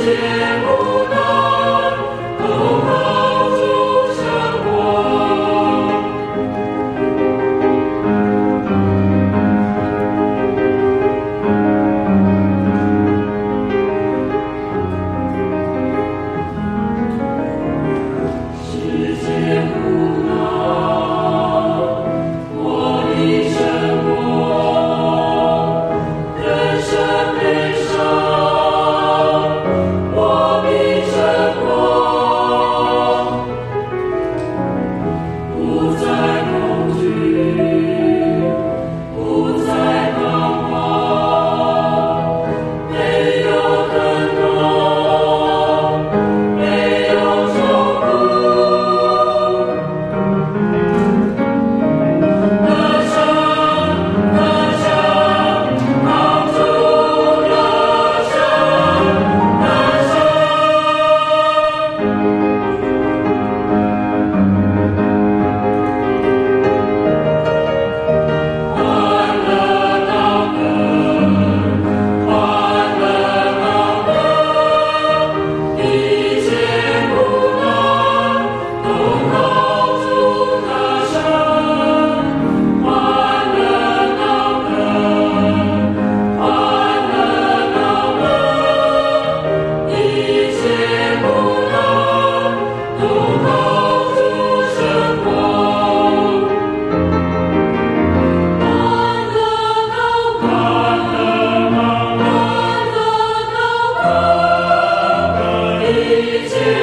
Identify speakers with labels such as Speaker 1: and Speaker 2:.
Speaker 1: Zemu Jesus.